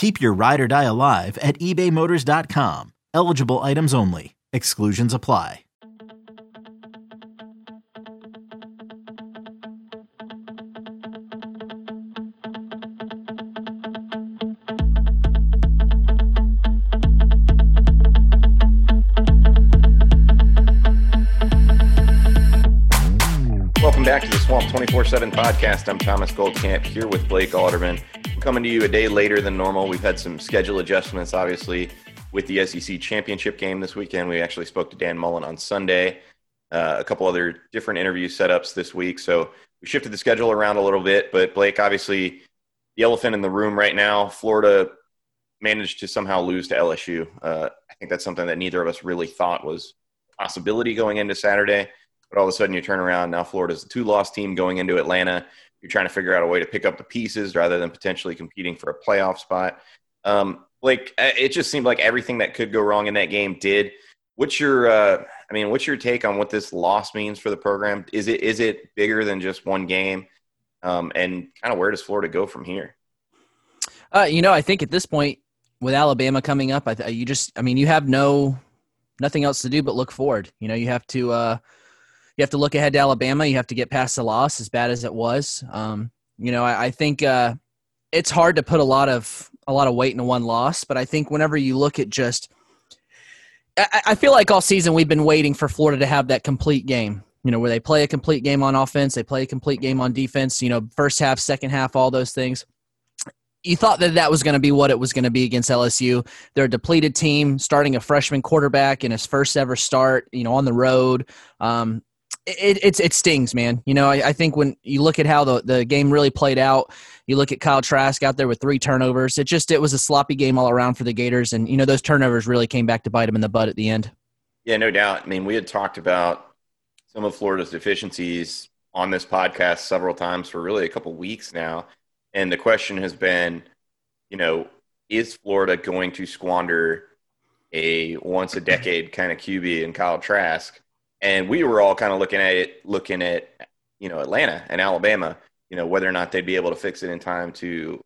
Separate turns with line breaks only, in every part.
Keep your ride or die alive at ebaymotors.com. Eligible items only. Exclusions apply.
Welcome back to the Swamp 24 7 podcast. I'm Thomas Goldkamp here with Blake Alderman. Coming to you a day later than normal. We've had some schedule adjustments, obviously, with the SEC championship game this weekend. We actually spoke to Dan Mullen on Sunday, uh, a couple other different interview setups this week. So we shifted the schedule around a little bit. But Blake, obviously, the elephant in the room right now, Florida managed to somehow lose to LSU. Uh, I think that's something that neither of us really thought was a possibility going into Saturday. But all of a sudden, you turn around. Now Florida's a two-loss team going into Atlanta. You're trying to figure out a way to pick up the pieces rather than potentially competing for a playoff spot. Um, like it just seemed like everything that could go wrong in that game did. What's your, uh, I mean, what's your take on what this loss means for the program? Is it is it bigger than just one game? Um, and kind of where does Florida go from here?
Uh, you know, I think at this point, with Alabama coming up, I th- you just, I mean, you have no nothing else to do but look forward. You know, you have to. Uh, you have to look ahead to Alabama. You have to get past the loss, as bad as it was. Um, you know, I, I think uh, it's hard to put a lot of a lot of weight into one loss, but I think whenever you look at just, I, I feel like all season we've been waiting for Florida to have that complete game. You know, where they play a complete game on offense, they play a complete game on defense. You know, first half, second half, all those things you thought that that was going to be what it was going to be against LSU. They're a depleted team, starting a freshman quarterback in his first ever start, you know, on the road. Um, it, it, it stings, man. You know, I, I, think when you look at how the, the game really played out, you look at Kyle Trask out there with three turnovers. It just it was a sloppy game all around for the Gators, and you know those turnovers really came back to bite them in the butt at the end.
Yeah, no doubt. I mean, we had talked about some of Florida's deficiencies on this podcast several times for really a couple weeks now, and the question has been, you know, is Florida going to squander a once a decade kind of QB in Kyle Trask? And we were all kind of looking at it, looking at you know Atlanta and Alabama, you know whether or not they'd be able to fix it in time to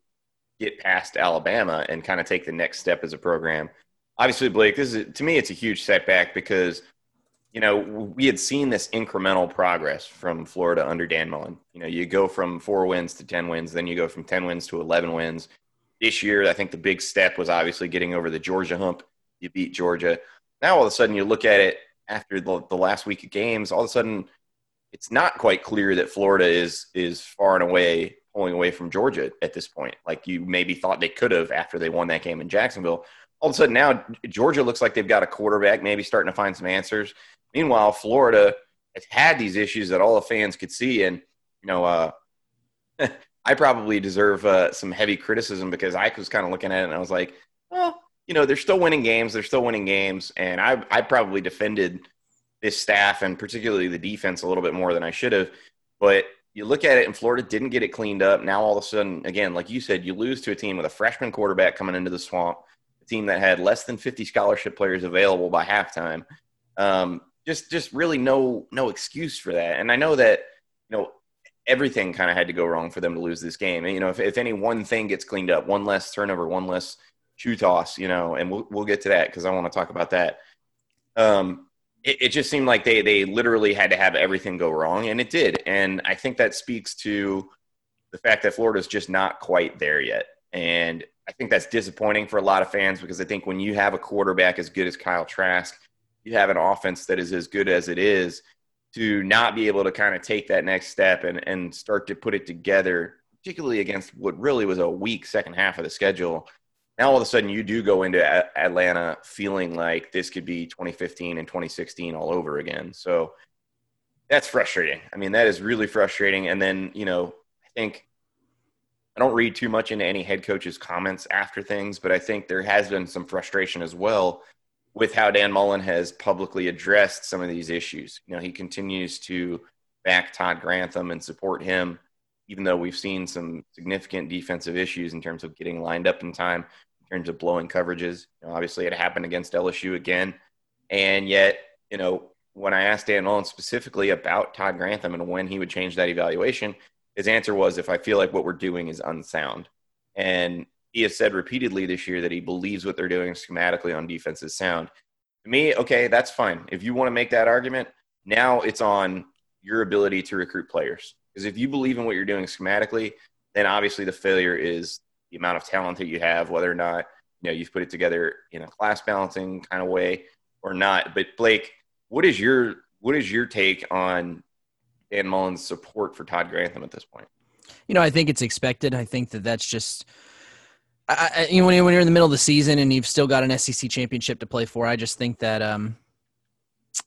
get past Alabama and kind of take the next step as a program. Obviously, Blake, this is to me it's a huge setback because you know we had seen this incremental progress from Florida under Dan Mullen. You know, you go from four wins to ten wins, then you go from ten wins to eleven wins. This year, I think the big step was obviously getting over the Georgia hump. You beat Georgia. Now all of a sudden you look at it after the, the last week of games, all of a sudden it's not quite clear that Florida is is far and away pulling away from Georgia at this point. Like you maybe thought they could have after they won that game in Jacksonville. All of a sudden now Georgia looks like they've got a quarterback, maybe starting to find some answers. Meanwhile, Florida has had these issues that all the fans could see, and you know, uh, I probably deserve uh, some heavy criticism because I was kind of looking at it and I was like, well, you know, they're still winning games. They're still winning games. And I, I probably defended this staff and particularly the defense a little bit more than I should have. But you look at it and Florida didn't get it cleaned up. Now all of a sudden, again, like you said, you lose to a team with a freshman quarterback coming into the swamp, a team that had less than 50 scholarship players available by halftime. Um, just, just really no, no excuse for that. And I know that, you know, everything kind of had to go wrong for them to lose this game. And, you know, if, if any one thing gets cleaned up, one less turnover, one less shoe toss, you know, and we'll we'll get to that because I want to talk about that. Um, it, it, just seemed like they they literally had to have everything go wrong, and it did. And I think that speaks to the fact that Florida's just not quite there yet. And I think that's disappointing for a lot of fans because I think when you have a quarterback as good as Kyle Trask, you have an offense that is as good as it is. to not be able to kind of take that next step and, and start to put it together, particularly against what really was a weak second half of the schedule. Now all of a sudden you do go into a- Atlanta feeling like this could be 2015 and 2016 all over again. So that's frustrating. I mean, that is really frustrating. And then, you know, I think I don't read too much into any head coach's comments after things, but I think there has been some frustration as well with how Dan Mullen has publicly addressed some of these issues. You know, he continues to back Todd Grantham and support him, even though we've seen some significant defensive issues in terms of getting lined up in time, in terms of blowing coverages. You know, obviously, it happened against LSU again. And yet, you know, when I asked Dan Mullen specifically about Todd Grantham and when he would change that evaluation, his answer was if I feel like what we're doing is unsound. And he has said repeatedly this year that he believes what they're doing schematically on defense is sound. To me, okay, that's fine. If you want to make that argument, now it's on your ability to recruit players. Because if you believe in what you're doing schematically, then obviously the failure is the amount of talent that you have, whether or not you know you've put it together in a class balancing kind of way or not. But Blake, what is your what is your take on Dan Mullen's support for Todd Grantham at this point?
You know, I think it's expected. I think that that's just I, you know, when, you're, in the middle of the season and you've still got an SEC championship to play for, I just think that, um,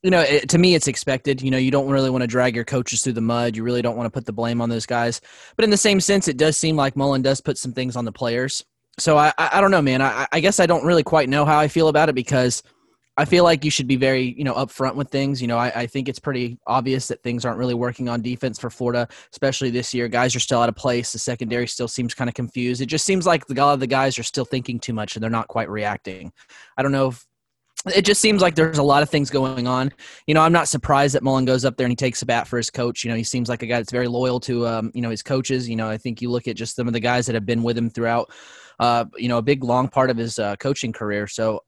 you know, it, to me, it's expected. You know, you don't really want to drag your coaches through the mud. You really don't want to put the blame on those guys. But in the same sense, it does seem like Mullen does put some things on the players. So I, I, I don't know, man. I, I guess I don't really quite know how I feel about it because – I feel like you should be very, you know, upfront with things. You know, I, I, think it's pretty obvious that things aren't really working on defense for Florida, especially this year. Guys are still out of place. The secondary still seems kind of confused. It just seems like the, a lot of the guys are still thinking too much and they're not quite reacting. I don't know if it just seems like there's a lot of things going on. You know, I'm not surprised that Mullen goes up there and he takes a bat for his coach. You know, he seems like a guy that's very loyal to, um, you know, his coaches. You know, I think you look at just some of the guys that have been with him throughout, uh, you know, a big long part of his uh, coaching career. So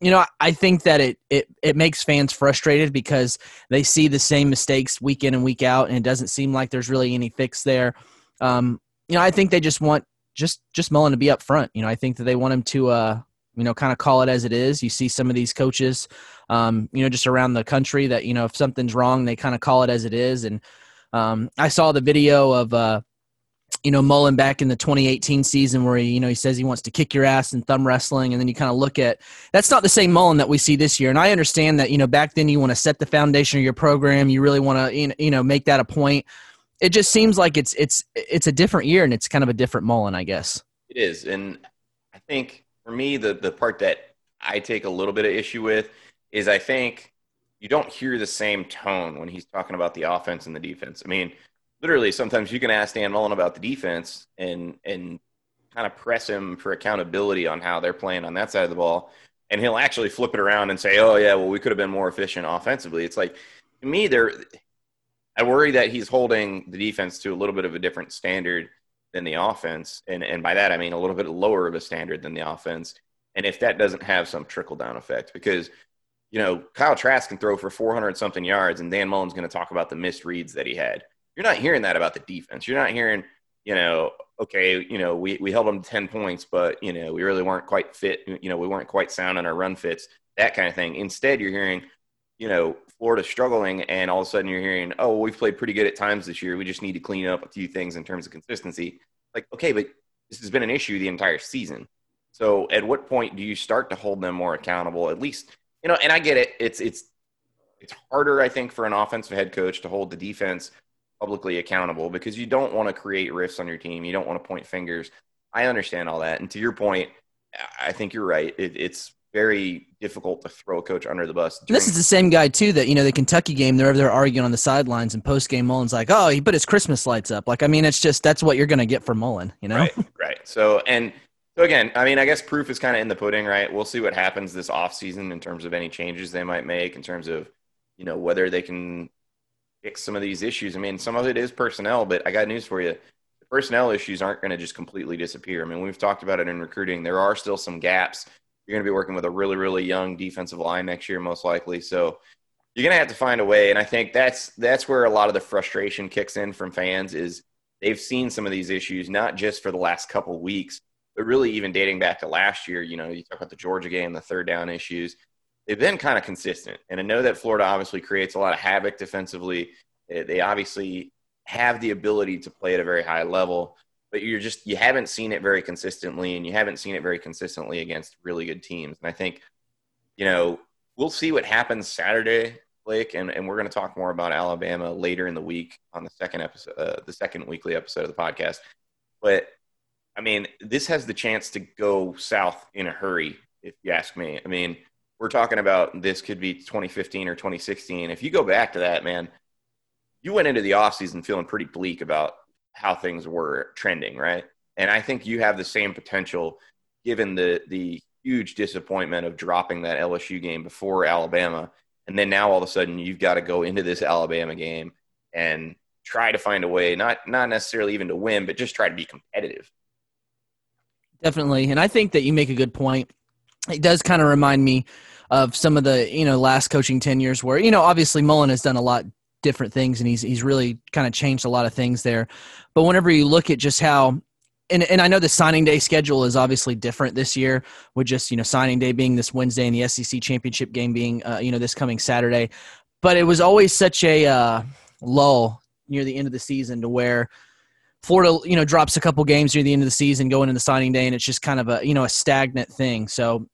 you know, I think that it, it it makes fans frustrated because they see the same mistakes week in and week out, and it doesn't seem like there's really any fix there. Um, you know, I think they just want just just Mullen to be up front. You know, I think that they want him to uh, you know, kind of call it as it is. You see some of these coaches, um, you know, just around the country that you know if something's wrong, they kind of call it as it is. And um, I saw the video of uh, you know Mullen back in the 2018 season where he you know he says he wants to kick your ass in thumb wrestling. And then you kind of look at that's not the same Mullen that we see this year. And I understand that you know back then you want to set the foundation of your program. You really want to you know make that a point. It just seems like it's it's it's a different year and it's kind of a different Mullen I guess.
It is. And I think for me the the part that I take a little bit of issue with is I think you don't hear the same tone when he's talking about the offense and the defense I mean literally sometimes you can ask Dan Mullen about the defense and and kind of press him for accountability on how they're playing on that side of the ball, and he'll actually flip it around and say, "Oh yeah, well we could have been more efficient offensively." It's like to me, there, I worry that he's holding the defense to a little bit of a different standard than the offense, and and by that I mean a little bit lower of a standard than the offense. And if that doesn't have some trickle down effect, because you know Kyle Trask can throw for 400 something yards, and Dan Mullen's going to talk about the missed reads that he had you're not hearing that about the defense. You're not hearing, you know, okay, you know, we, we held them 10 points, but, you know, we really weren't quite fit. You know, we weren't quite sound on our run fits, that kind of thing. Instead, you're hearing, you know, Florida struggling, and all of a sudden you're hearing, oh, well, we've played pretty good at times this year. We just need to clean up a few things in terms of consistency. Like, okay, but this has been an issue the entire season. So at what point do you start to hold them more accountable? At least, you know, and I get it. It's, it's, it's harder, I think, for an offensive head coach to hold the defense publicly accountable because you don't want to create rifts on your team. You don't want to point fingers. I understand all that. And to your point, I think you're right. It, it's very difficult to throw a coach under the bus.
This is the same guy too that you know the Kentucky game. They're they're arguing on the sidelines, and post game Mullen's like, "Oh, he put his Christmas lights up." Like, I mean, it's just that's what you're going to get from Mullen, you know?
Right, right. So and so again, I mean, I guess proof is kind of in the pudding, right? We'll see what happens this off season in terms of any changes they might make, in terms of you know whether they can fix some of these issues. I mean, some of it is personnel, but I got news for you. Personnel issues aren't going to just completely disappear. I mean, we've talked about it in recruiting. There are still some gaps. You're going to be working with a really, really young defensive line next year, most likely. So you're going to have to find a way. And I think that's that's where a lot of the frustration kicks in from fans is they've seen some of these issues not just for the last couple weeks, but really even dating back to last year. You know, you talk about the Georgia game, the third down issues they've been kind of consistent. And I know that Florida obviously creates a lot of havoc defensively. They, they obviously have the ability to play at a very high level, but you're just you haven't seen it very consistently, and you haven't seen it very consistently against really good teams. And I think, you know, we'll see what happens Saturday, Blake, and, and we're going to talk more about Alabama later in the week on the second episode, uh, the second weekly episode of the podcast. But I mean, this has the chance to go south in a hurry, if you ask me. I mean, we're talking about this could be 2015 or 2016. If you go back to that, man, you went into the offseason feeling pretty bleak about how things were trending, right? And I think you have the same potential given the the huge disappointment of dropping that LSU game before Alabama. And then now all of a sudden you've got to go into this Alabama game and try to find a way, not not necessarily even to win, but just try to be competitive.
Definitely. And I think that you make a good point. It does kind of remind me of some of the, you know, last coaching tenures where, you know, obviously Mullen has done a lot different things and he's he's really kind of changed a lot of things there. But whenever you look at just how and, and I know the signing day schedule is obviously different this year, with just you know signing day being this Wednesday and the SEC championship game being uh, you know this coming Saturday. But it was always such a uh, lull near the end of the season to where Florida you know drops a couple games near the end of the season going into signing day, and it's just kind of a you know a stagnant thing. So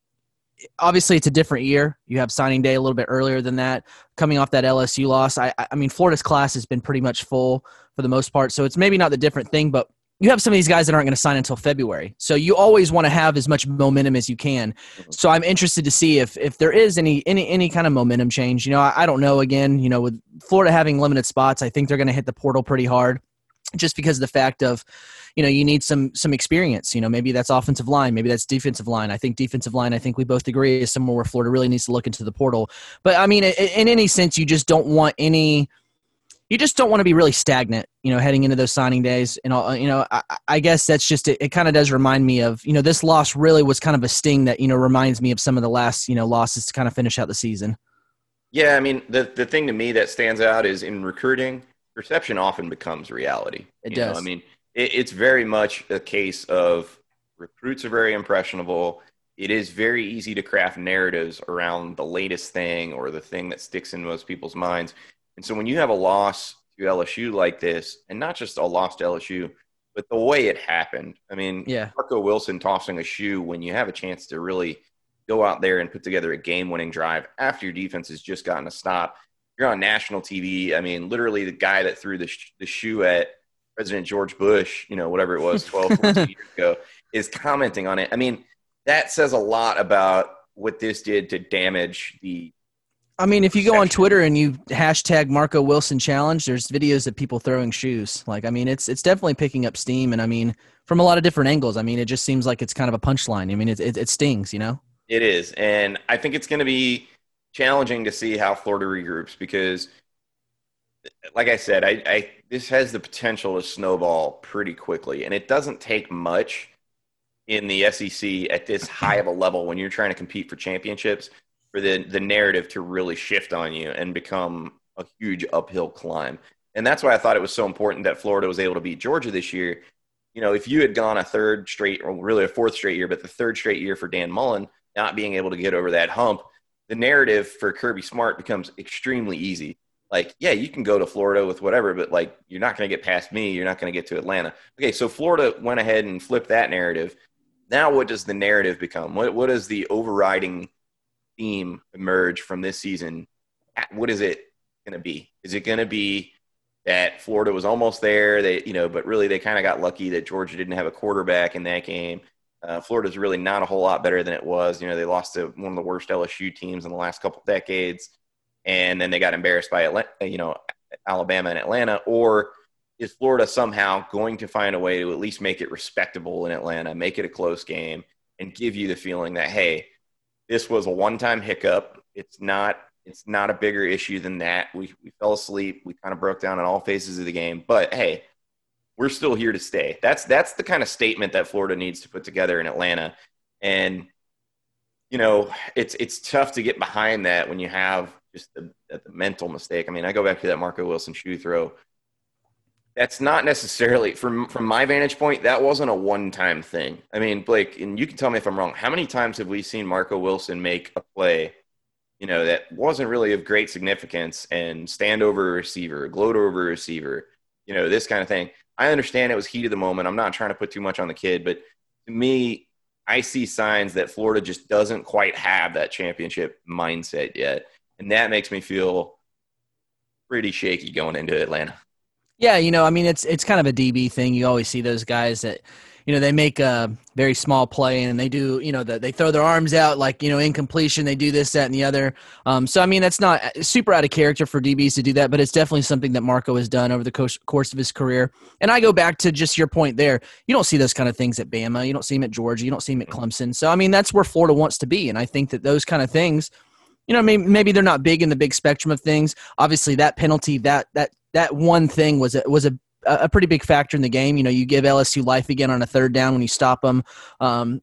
obviously it's a different year. You have signing day a little bit earlier than that. Coming off that LSU loss, I, I mean Florida's class has been pretty much full for the most part, so it's maybe not the different thing, but you have some of these guys that aren't going to sign until February. So you always want to have as much momentum as you can. Mm-hmm. So I'm interested to see if if there is any any any kind of momentum change. You know, I, I don't know. Again, you know, with Florida having limited spots, I think they're going to hit the portal pretty hard just because of the fact of you know you need some some experience you know maybe that's offensive line maybe that's defensive line i think defensive line i think we both agree is somewhere where florida really needs to look into the portal but i mean in any sense you just don't want any you just don't want to be really stagnant, you know, heading into those signing days. And all, you know, I, I guess that's just it. It kind of does remind me of, you know, this loss really was kind of a sting that you know reminds me of some of the last you know losses to kind of finish out the season.
Yeah, I mean, the the thing to me that stands out is in recruiting, perception often becomes reality.
It does.
Know? I mean, it, it's very much a case of recruits are very impressionable. It is very easy to craft narratives around the latest thing or the thing that sticks in most people's minds. And so when you have a loss to LSU like this, and not just a loss to LSU, but the way it happened. I mean,
yeah.
Marco Wilson tossing a shoe when you have a chance to really go out there and put together a game-winning drive after your defense has just gotten a stop. You're on national TV. I mean, literally the guy that threw the, sh- the shoe at President George Bush, you know, whatever it was, 12, 14 years ago, is commenting on it. I mean, that says a lot about what this did to damage the
I mean, if you go on Twitter and you hashtag Marco Wilson challenge, there's videos of people throwing shoes. Like, I mean, it's it's definitely picking up steam, and I mean, from a lot of different angles. I mean, it just seems like it's kind of a punchline. I mean, it it, it stings, you know.
It is, and I think it's going to be challenging to see how Florida regroups because, like I said, I, I this has the potential to snowball pretty quickly, and it doesn't take much in the SEC at this high of a level when you're trying to compete for championships for the the narrative to really shift on you and become a huge uphill climb. And that's why I thought it was so important that Florida was able to beat Georgia this year. You know, if you had gone a third straight or really a fourth straight year, but the third straight year for Dan Mullen not being able to get over that hump, the narrative for Kirby Smart becomes extremely easy. Like, yeah, you can go to Florida with whatever, but like you're not going to get past me. You're not going to get to Atlanta. Okay, so Florida went ahead and flipped that narrative. Now, what does the narrative become? What what is the overriding theme emerge from this season, what is it going to be? Is it going to be that Florida was almost there? They, you know, but really they kind of got lucky that Georgia didn't have a quarterback in that game. Uh, Florida's really not a whole lot better than it was. You know, they lost to one of the worst LSU teams in the last couple decades, and then they got embarrassed by Atlanta, you know Alabama and Atlanta. Or is Florida somehow going to find a way to at least make it respectable in Atlanta, make it a close game, and give you the feeling that hey, this was a one-time hiccup. It's not it's not a bigger issue than that. We we fell asleep. We kind of broke down in all phases of the game. But hey, we're still here to stay. That's that's the kind of statement that Florida needs to put together in Atlanta. And you know, it's it's tough to get behind that when you have just the, the mental mistake. I mean, I go back to that Marco Wilson shoe throw that's not necessarily from from my vantage point that wasn't a one time thing i mean blake and you can tell me if i'm wrong how many times have we seen marco wilson make a play you know, that wasn't really of great significance and stand over a receiver, gloat over a receiver, you know, this kind of thing. I understand it was heat of the moment. I'm not trying to put too much on the kid, but to me, I see signs that Florida just doesn't quite have that championship mindset yet. And that makes me feel pretty shaky going into Atlanta.
Yeah, you know, I mean, it's it's kind of a DB thing. You always see those guys that, you know, they make a very small play and they do, you know, that they throw their arms out like, you know, incompletion. They do this, that, and the other. Um, so, I mean, that's not super out of character for DBs to do that, but it's definitely something that Marco has done over the course, course of his career. And I go back to just your point there. You don't see those kind of things at Bama. You don't see them at Georgia. You don't see them at Clemson. So, I mean, that's where Florida wants to be. And I think that those kind of things – you know, maybe, maybe they're not big in the big spectrum of things. Obviously, that penalty, that that that one thing was a, was a a pretty big factor in the game. You know, you give LSU life again on a third down when you stop them. Um,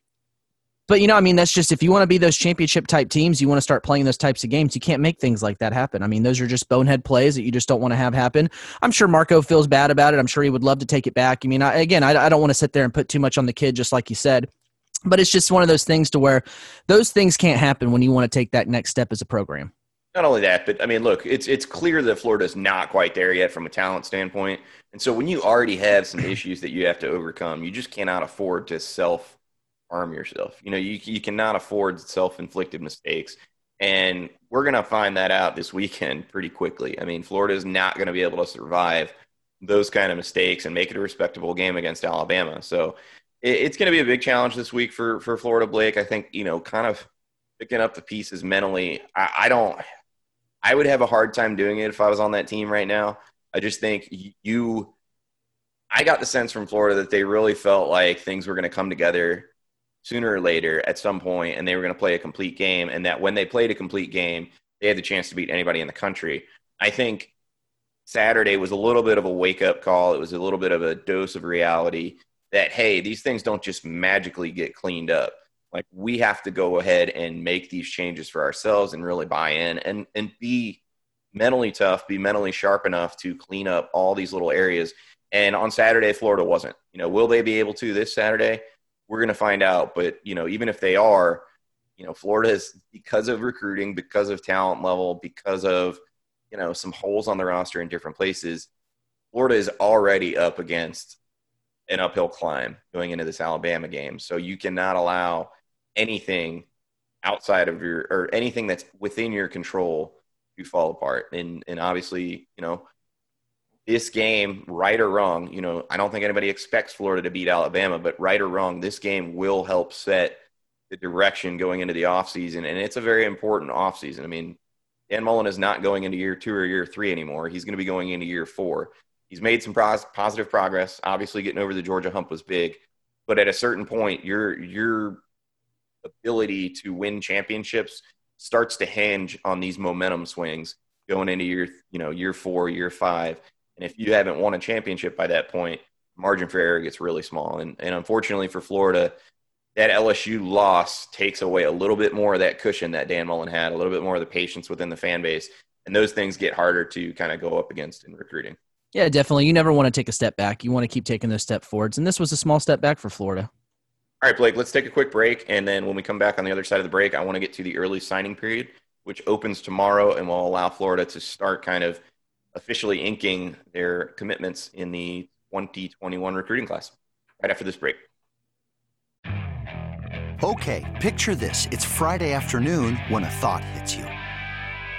but you know, I mean, that's just if you want to be those championship type teams, you want to start playing those types of games. You can't make things like that happen. I mean, those are just bonehead plays that you just don't want to have happen. I'm sure Marco feels bad about it. I'm sure he would love to take it back. I mean, I, again, I, I don't want to sit there and put too much on the kid, just like you said but it's just one of those things to where those things can't happen when you want to take that next step as a program.
Not only that, but I mean, look, it's it's clear that Florida's not quite there yet from a talent standpoint, and so when you already have some issues that you have to overcome, you just cannot afford to self harm yourself. You know, you you cannot afford self inflicted mistakes, and we're gonna find that out this weekend pretty quickly. I mean, Florida is not going to be able to survive those kind of mistakes and make it a respectable game against Alabama. So it's going to be a big challenge this week for for Florida Blake. I think you know, kind of picking up the pieces mentally. I, I, don't. I would have a hard time doing it if I was on that team right now. I just think you. I got the sense from Florida that they really felt like things were going to come together sooner or later at some point, and they were going to play a complete game. And that when they played a complete game, they had the chance to beat anybody in the country. I think Saturday was a little bit of a wake up call. It was a little bit of a dose of reality that hey these things don't just magically get cleaned up. Like we have to go ahead and make these changes for ourselves and really buy in and and be mentally tough be mentally sharp enough to clean up all these little areas. And on saturday florida wasn't. You know will they be able to this saturday? We're going to find out. But you know even if they are you know florida is because of recruiting because of talent level because of you know some holes on the roster in different places florida is already up against an uphill climb going into this Alabama game. So you cannot allow anything outside of your or anything that's within your control to fall apart. And and obviously, you know, this game, right or wrong, you know, I don't think anybody expects Florida to beat Alabama, but right or wrong, this game will help set the direction going into the offseason. And it's a very important offseason. I mean, Dan Mullen is not going into year two or year three anymore. He's going to be going into year four he's made some positive progress. Obviously, getting over the Georgia hump was big, but at a certain point, your your ability to win championships starts to hinge on these momentum swings going into year you know year four, year five, and if you haven't won a championship by that point, margin for error gets really small. And and unfortunately for Florida. That LSU loss takes away a little bit more of that cushion that Dan Mullen had, a little bit more of the patience within the fan base, and those things get harder to kind of go up against in recruiting.
Yeah, definitely. You never want to take a step back. You want to keep taking those step forwards. And this was a small step back for Florida.
All right, Blake, let's take a quick break. And then when we come back on the other side of the break, I want to get to the early signing period, which opens tomorrow and will allow Florida to start kind of officially inking their commitments in the 2021 recruiting class right after this break.
Okay, picture this. It's Friday afternoon when a thought hits you.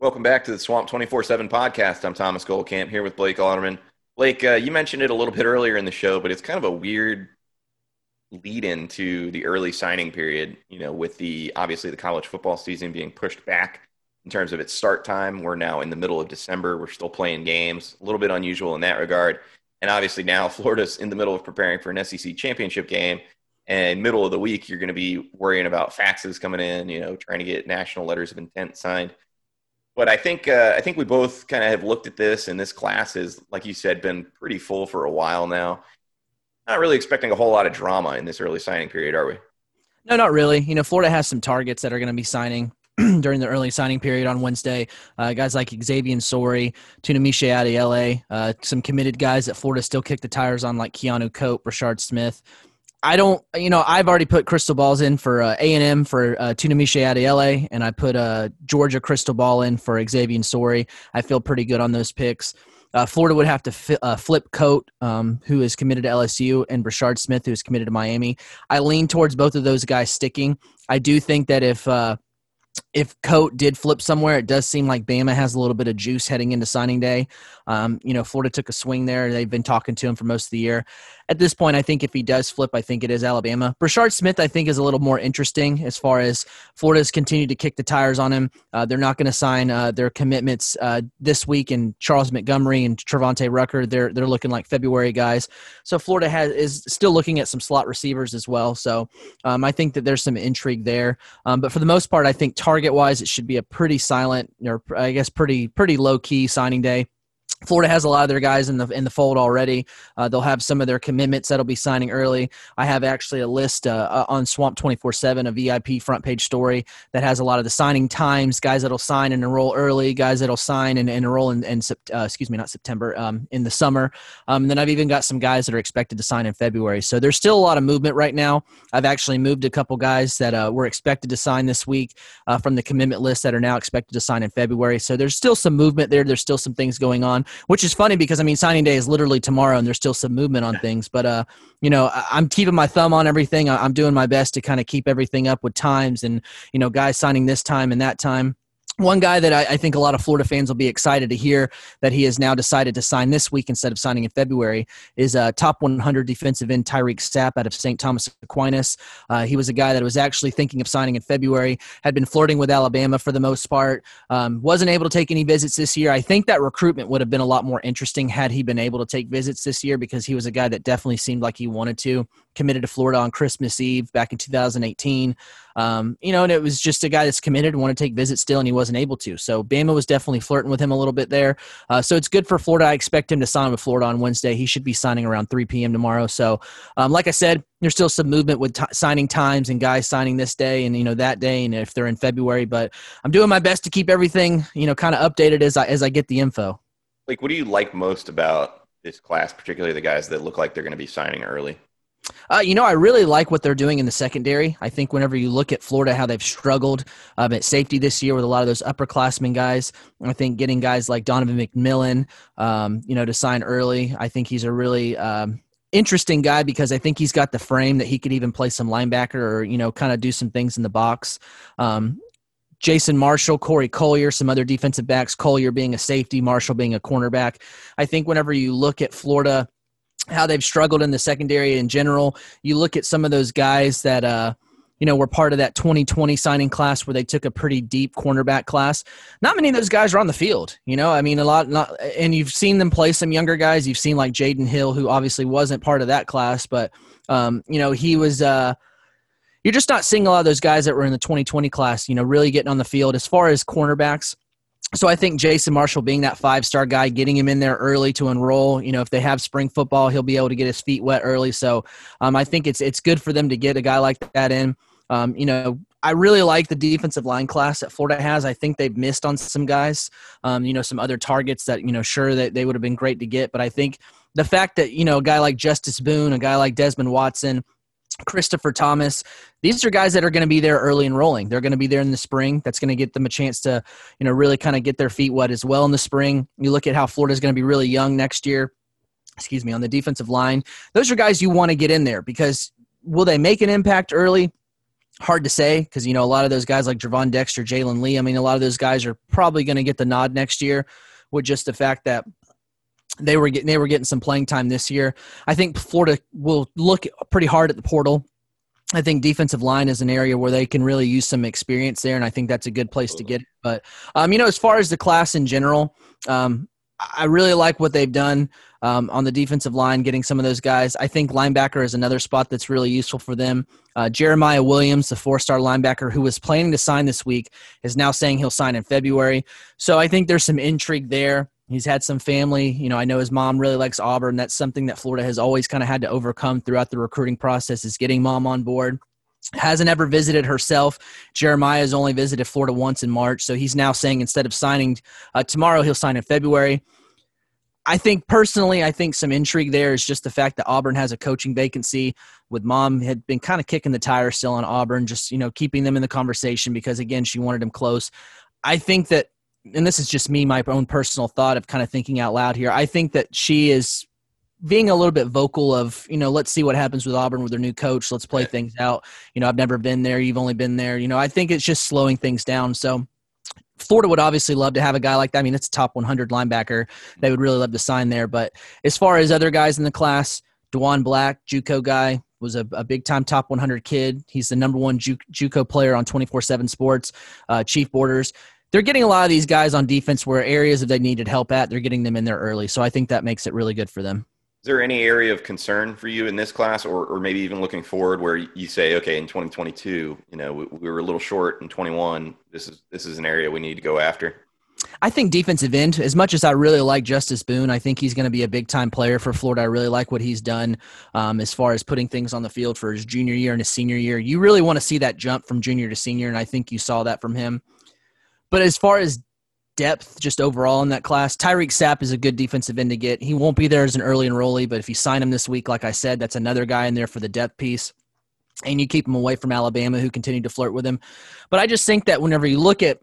Welcome back to the Swamp 24 7 podcast. I'm Thomas Goldkamp here with Blake Alderman. Blake, uh, you mentioned it a little bit earlier in the show, but it's kind of a weird lead into the early signing period, you know, with the obviously the college football season being pushed back in terms of its start time. We're now in the middle of December. We're still playing games, a little bit unusual in that regard. And obviously now Florida's in the middle of preparing for an SEC championship game. And middle of the week, you're going to be worrying about faxes coming in, you know, trying to get national letters of intent signed. But I think uh, I think we both kind of have looked at this, and this class has, like you said, been pretty full for a while now. Not really expecting a whole lot of drama in this early signing period, are we?
No, not really. You know, Florida has some targets that are going to be signing during the early signing period on Wednesday. Uh, guys like Xavian Sorey, Tunmise Adeleye, uh, some committed guys that Florida still kick the tires on, like Keanu Koht, Brashard Smith. I don't, you know, I've already put crystal balls in for uh, A and M for uh, Tunmise Adeleye, and I put a uh, Georgia crystal ball in for Xavian Sorey. I feel pretty good on those picks. Uh, Florida would have to fi- uh, flip Koht, um, who is committed to LSU, and Brashard Smith, who is committed to Miami. I lean towards both of those guys sticking. I do think that if uh, if Koht did flip somewhere, it does seem like Bama has a little bit of juice heading into signing day. Um, you know, Florida took a swing there. They've been talking to him for most of the year. At this point, I think if he does flip, I think it is Alabama. Brashard Smith, I think, is a little more interesting as far as Florida's continued to kick the tires on him. Uh, they're not going to sign uh, their commitments uh, this week, and Charles Montgomery and Travante Rucker, they're they're looking like February guys. So Florida has is still looking at some slot receivers as well. So um, I think that there's some intrigue there. Um, but for the most part, I think target wise, it should be a pretty silent, or I guess pretty pretty low key signing day. Florida has a lot of their guys in the in the fold already. Uh, they'll have some of their commitments that'll be signing early. I have actually a list uh, uh on Swamp twenty four seven, a VIP front page story that has a lot of the signing times, guys that'll sign and enroll early, guys that'll sign and, and enroll in, in uh, excuse me, not September, um, in the summer. Um, and then I've even got some guys that are expected to sign in February. So there's still a lot of movement right now. I've actually moved a couple guys that uh, were expected to sign this week uh, from the commitment list that are now expected to sign in February. So there's still some movement there. There's still some things going on which is funny because I mean signing day is literally tomorrow and there's still some movement on things. But uh, you know, I'm keeping my thumb on everything. I'm doing my best to kind of keep everything up with times and you know guys signing this time and that time one guy that I, I, think a lot of Florida fans will be excited to hear that he has now decided to sign this week instead of signing in February is uh, top 100 defensive end Tyreak Sapp out of St. Thomas Aquinas. Uh, he was a guy that was actually thinking of signing in February, had been flirting with Alabama for the most part, um, wasn't able to take any visits this year. I think that recruitment would have been a lot more interesting had he been able to take visits this year because he was a guy that definitely seemed like he wanted to committed to Florida on Christmas Eve back in 2018. Um, you know, and it was just a guy that's committed and want to take visits still, and he wasn't able to. So Bama was definitely flirting with him a little bit there. Uh, so it's good for Florida. I expect him to sign with Florida on Wednesday. He should be signing around 3 p.m. tomorrow. So, um, like I said, there's still some movement with t- signing times and guys signing this day and you know that day, and if they're in February. But I'm doing my best to keep everything you know kind of updated as I as I get the info.
Like, what do you like most about this class, particularly the guys that look like they're going to be signing early?
Uh, you know, I really like what they're doing in the secondary. I think whenever you look at Florida, how they've struggled um, at safety this year with a lot of those upperclassmen guys, I think getting guys like Donovan McMillon, um, you know, to sign early, I think he's a really um, interesting guy because I think he's got the frame that he could even play some linebacker or, you know, kind of do some things in the box. Um, Jason Marshall, Corey Collier, some other defensive backs, Collier being a safety, Marshall being a cornerback. I think whenever you look at Florida – how they've struggled in the secondary in general. You look at some of those guys that uh, you know were part of that 2020 signing class where they took a pretty deep cornerback class. Not many of those guys are on the field. You know, I mean, a lot. Not, and you've seen them play some younger guys. You've seen like Jaydon Hill, who obviously wasn't part of that class, but um, you know he was. Uh, you're just not seeing a lot of those guys that were in the 2020 class. You know, really getting on the field as far as cornerbacks so I think Jason Marshall being that five star guy, getting him in there early to enroll. You know, if they have spring football, he'll be able to get his feet wet early. So um, I think it's it's good for them to get a guy like that in. Um, you know, I really like the defensive line class that Florida has. I think they've missed on some guys. Um, you know, some other targets that you know, sure that they would have been great to get, but I think the fact that you know a guy like Justice Boone, a guy like Desmond Watson Christopher Thomas. These are guys that are going to be there early enrolling. They're going to be there in the spring. That's going to get them a chance to, you know, really kind of get their feet wet as well in the spring. You look at how Florida's going to be really young next year. Excuse me, on the defensive line. Those are guys you want to get in there because will they make an impact early? hard to say because you know a lot of those guys like Gervon Dexter, Jalen Lee. I mean, a lot of those guys are probably going to get the nod next year with just the fact that they were getting they were getting some playing time this year. I think Florida will look pretty hard at the portal. I think defensive line is an area where they can really use some experience there, and I think that's a good place to get. It. But um, you know, as far as the class in general, um, I really like what they've done um, on the defensive line, getting some of those guys. I think linebacker is another spot that's really useful for them. Uh, Jeremiah Williams, the four-star linebacker who was planning to sign this week, is now saying he'll sign in February. So I think there's some intrigue there. He's had some family. You know, I know his mom really likes Auburn. That's something that Florida has always kind of had to overcome throughout the recruiting process is getting mom on board. Hasn't ever visited herself. Jeremiah has only visited Florida once in March. So he's now saying instead of signing uh, tomorrow, he'll sign in February. I think personally, I think some intrigue there is just the fact that Auburn has a coaching vacancy. With mom had been kind of kicking the tires still on Auburn, just you know keeping them in the conversation because again she wanted him close. I think that and this is just me, my own personal thought of kind of thinking out loud here. I think that she is being a little bit vocal of, you know, let's see what happens with Auburn with their new coach. Let's play things out. You know, I've never been there. You've only been there. You know, I think it's just slowing things down. So Florida would obviously love to have a guy like that. I mean, it's a top 100 linebacker. They would really love to sign there. But as far as other guys in the class, Dewan Black, JUCO guy, was a, a big time top 100 kid. He's the number one Ju- JUCO player on 24 7 Sports, uh, Chief Borders they're getting a lot of these guys on defense where areas that they needed help at, they're getting them in there early. So I think that makes it really good for them.
Is there any area of concern for you in this class, or, or maybe even looking forward, where you say, okay, in 2022, you know, we, we were a little short in 21. This is this is an area we need to go after.
I think defensive end, as much as I really like Justice Boone, I think he's going to be a big time player for Florida. I really like what he's done um, as far as putting things on the field for his junior year and his senior year. You really want to see that jump from junior to senior, and I think you saw that from him. But as far as depth just overall in that class, Tyreak Sapp is a good defensive end to get. He won't be there as an early enrollee, but if you sign him this week, like I said, that's another guy in there for the depth piece. And you keep him away from Alabama, who continue to flirt with him. But I just think that whenever you look at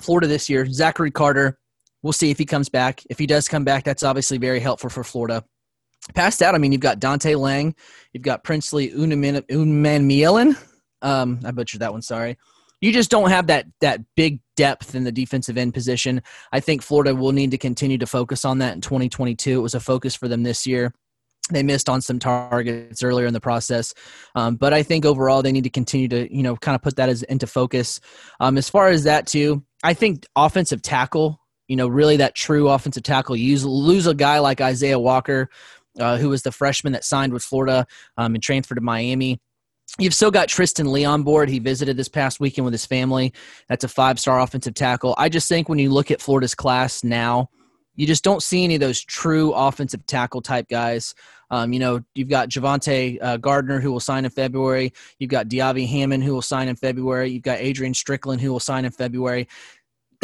Florida this year, Zachary Carter, we'll see if he comes back. If he does come back, that's obviously very helpful for Florida. Past that, I mean, you've got Dante Lang, you've got Princely Umanmielen. Um, I butchered that one, sorry you just don't have that that big depth in the defensive end position. I think Florida will need to continue to focus on that in 2022. It was a focus for them this year. They missed on some targets earlier in the process, um, but I think overall they need to continue to you know kind of put that as into focus. Um, as far as that too, I think offensive tackle, you know, really that true offensive tackle. You lose a guy like Issiah Walker, uh, who was the freshman that signed with Florida um, and transferred to Miami. You've still got Tristan Leigh on board. He visited this past weekend with his family. That's a five star offensive tackle. I just think when you look at Florida's class now, you just don't see any of those true offensive tackle type guys. Um, you know, you've got Javante uh, Gardner who will sign in February. You've got Diaby Hammond who will sign in February. You've got Adrian Strickland who will sign in February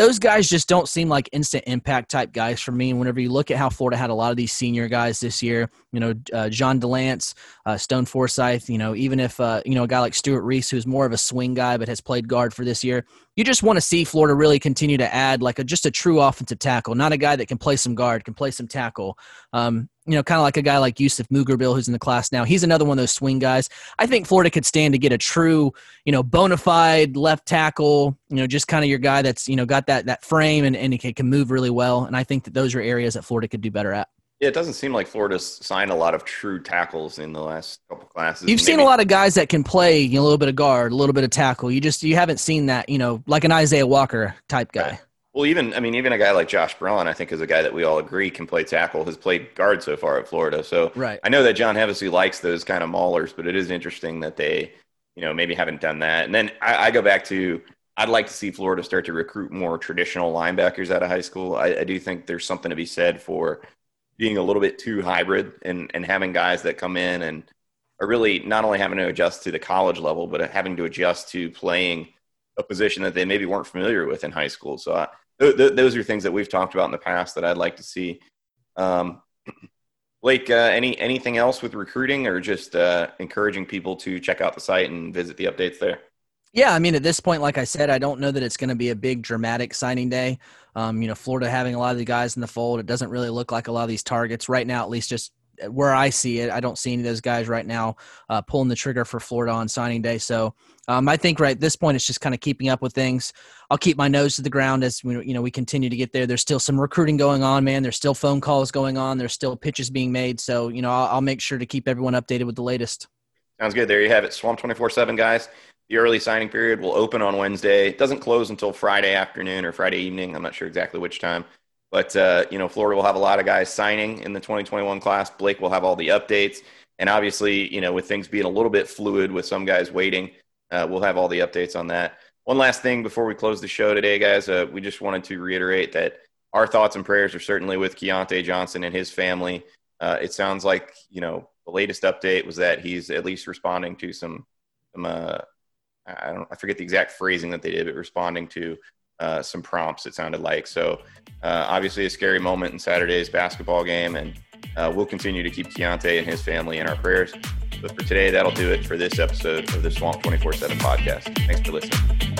those guys just don't seem like instant impact type guys for me. And whenever you look at how Florida had a lot of these senior guys this year, you know, uh, John Delance, uh, Stone Forsyth, you know, even if, uh, you know, a guy like Stewart Reese, who's more of a swing guy but has played guard for this year, you just want to see Florida really continue to add like a, just a true offensive tackle, not a guy that can play some guard, can play some tackle. Um, you know, kind of like a guy like Yousef Mugharbil, who's in the class now. He's another one of those swing guys. I think Florida could stand to get a true, you know, bona fide left tackle. You know, just kind of your guy that's you know got that that frame and and he can move really well. And I think that those are areas that Florida could do better at.
Yeah, it doesn't seem like Florida's signed a lot of true tackles in the last couple classes.
You've Maybe. seen a lot of guys that can play you know, a little bit of guard, a little bit of tackle. You just you haven't seen that, you know, like an Issiah Walker type guy. Right.
Well, even I mean, even a guy like Josh Braun, I think, is a guy that we all agree can play tackle. Has played guard so far at Florida, so
right.
I know that John Hevesy likes those kind of maulers, but it is interesting that they, you know, maybe haven't done that. And then I, I go back to I'd like to see Florida start to recruit more traditional linebackers out of high school. I, I do think there's something to be said for being a little bit too hybrid and and having guys that come in and are really not only having to adjust to the college level, but having to adjust to playing a position that they maybe weren't familiar with in high school. So I, th- th- those are things that we've talked about in the past that I'd like to see. Um, Blake, uh, any anything else with recruiting, or just uh, encouraging people to check out the site and visit the updates there?
Yeah, I mean, at this point, like I said, I don't know that it's going to be a big dramatic signing day. Um, you know, Florida having a lot of the guys in the fold, it doesn't really look like a lot of these targets right now. At least, just where I see it, I don't see any of those guys right now uh, pulling the trigger for Florida on signing day. So um, I think right at this point, it's just kind of keeping up with things. I'll keep my nose to the ground as we, you know we continue to get there. There's still some recruiting going on, man. There's still phone calls going on. There's still pitches being made. So you know I'll, I'll make sure to keep everyone updated with the latest.
Sounds good. There you have it. Swamp 24 7, guys. The early signing period will open on Wednesday. It doesn't close until Friday afternoon or Friday evening. I'm not sure exactly which time. But, uh, you know, Florida will have a lot of guys signing in the 2021 class. Blake will have all the updates. And obviously, you know, with things being a little bit fluid with some guys waiting, uh, we'll have all the updates on that. One last thing before we close the show today, guys. Uh, we just wanted to reiterate that our thoughts and prayers are certainly with Keyontae Johnson and his family. Uh, it sounds like you know the latest update was that he's at least responding to some some uh, I don't I forget the exact phrasing that they did, but responding to uh, some prompts. It sounded like so. Uh, obviously, a scary moment in Saturday's basketball game, and uh, we'll continue to keep Keyontae and his family in our prayers. But for today, that'll do it for this episode of the Swamp 24 7 podcast. Thanks for listening.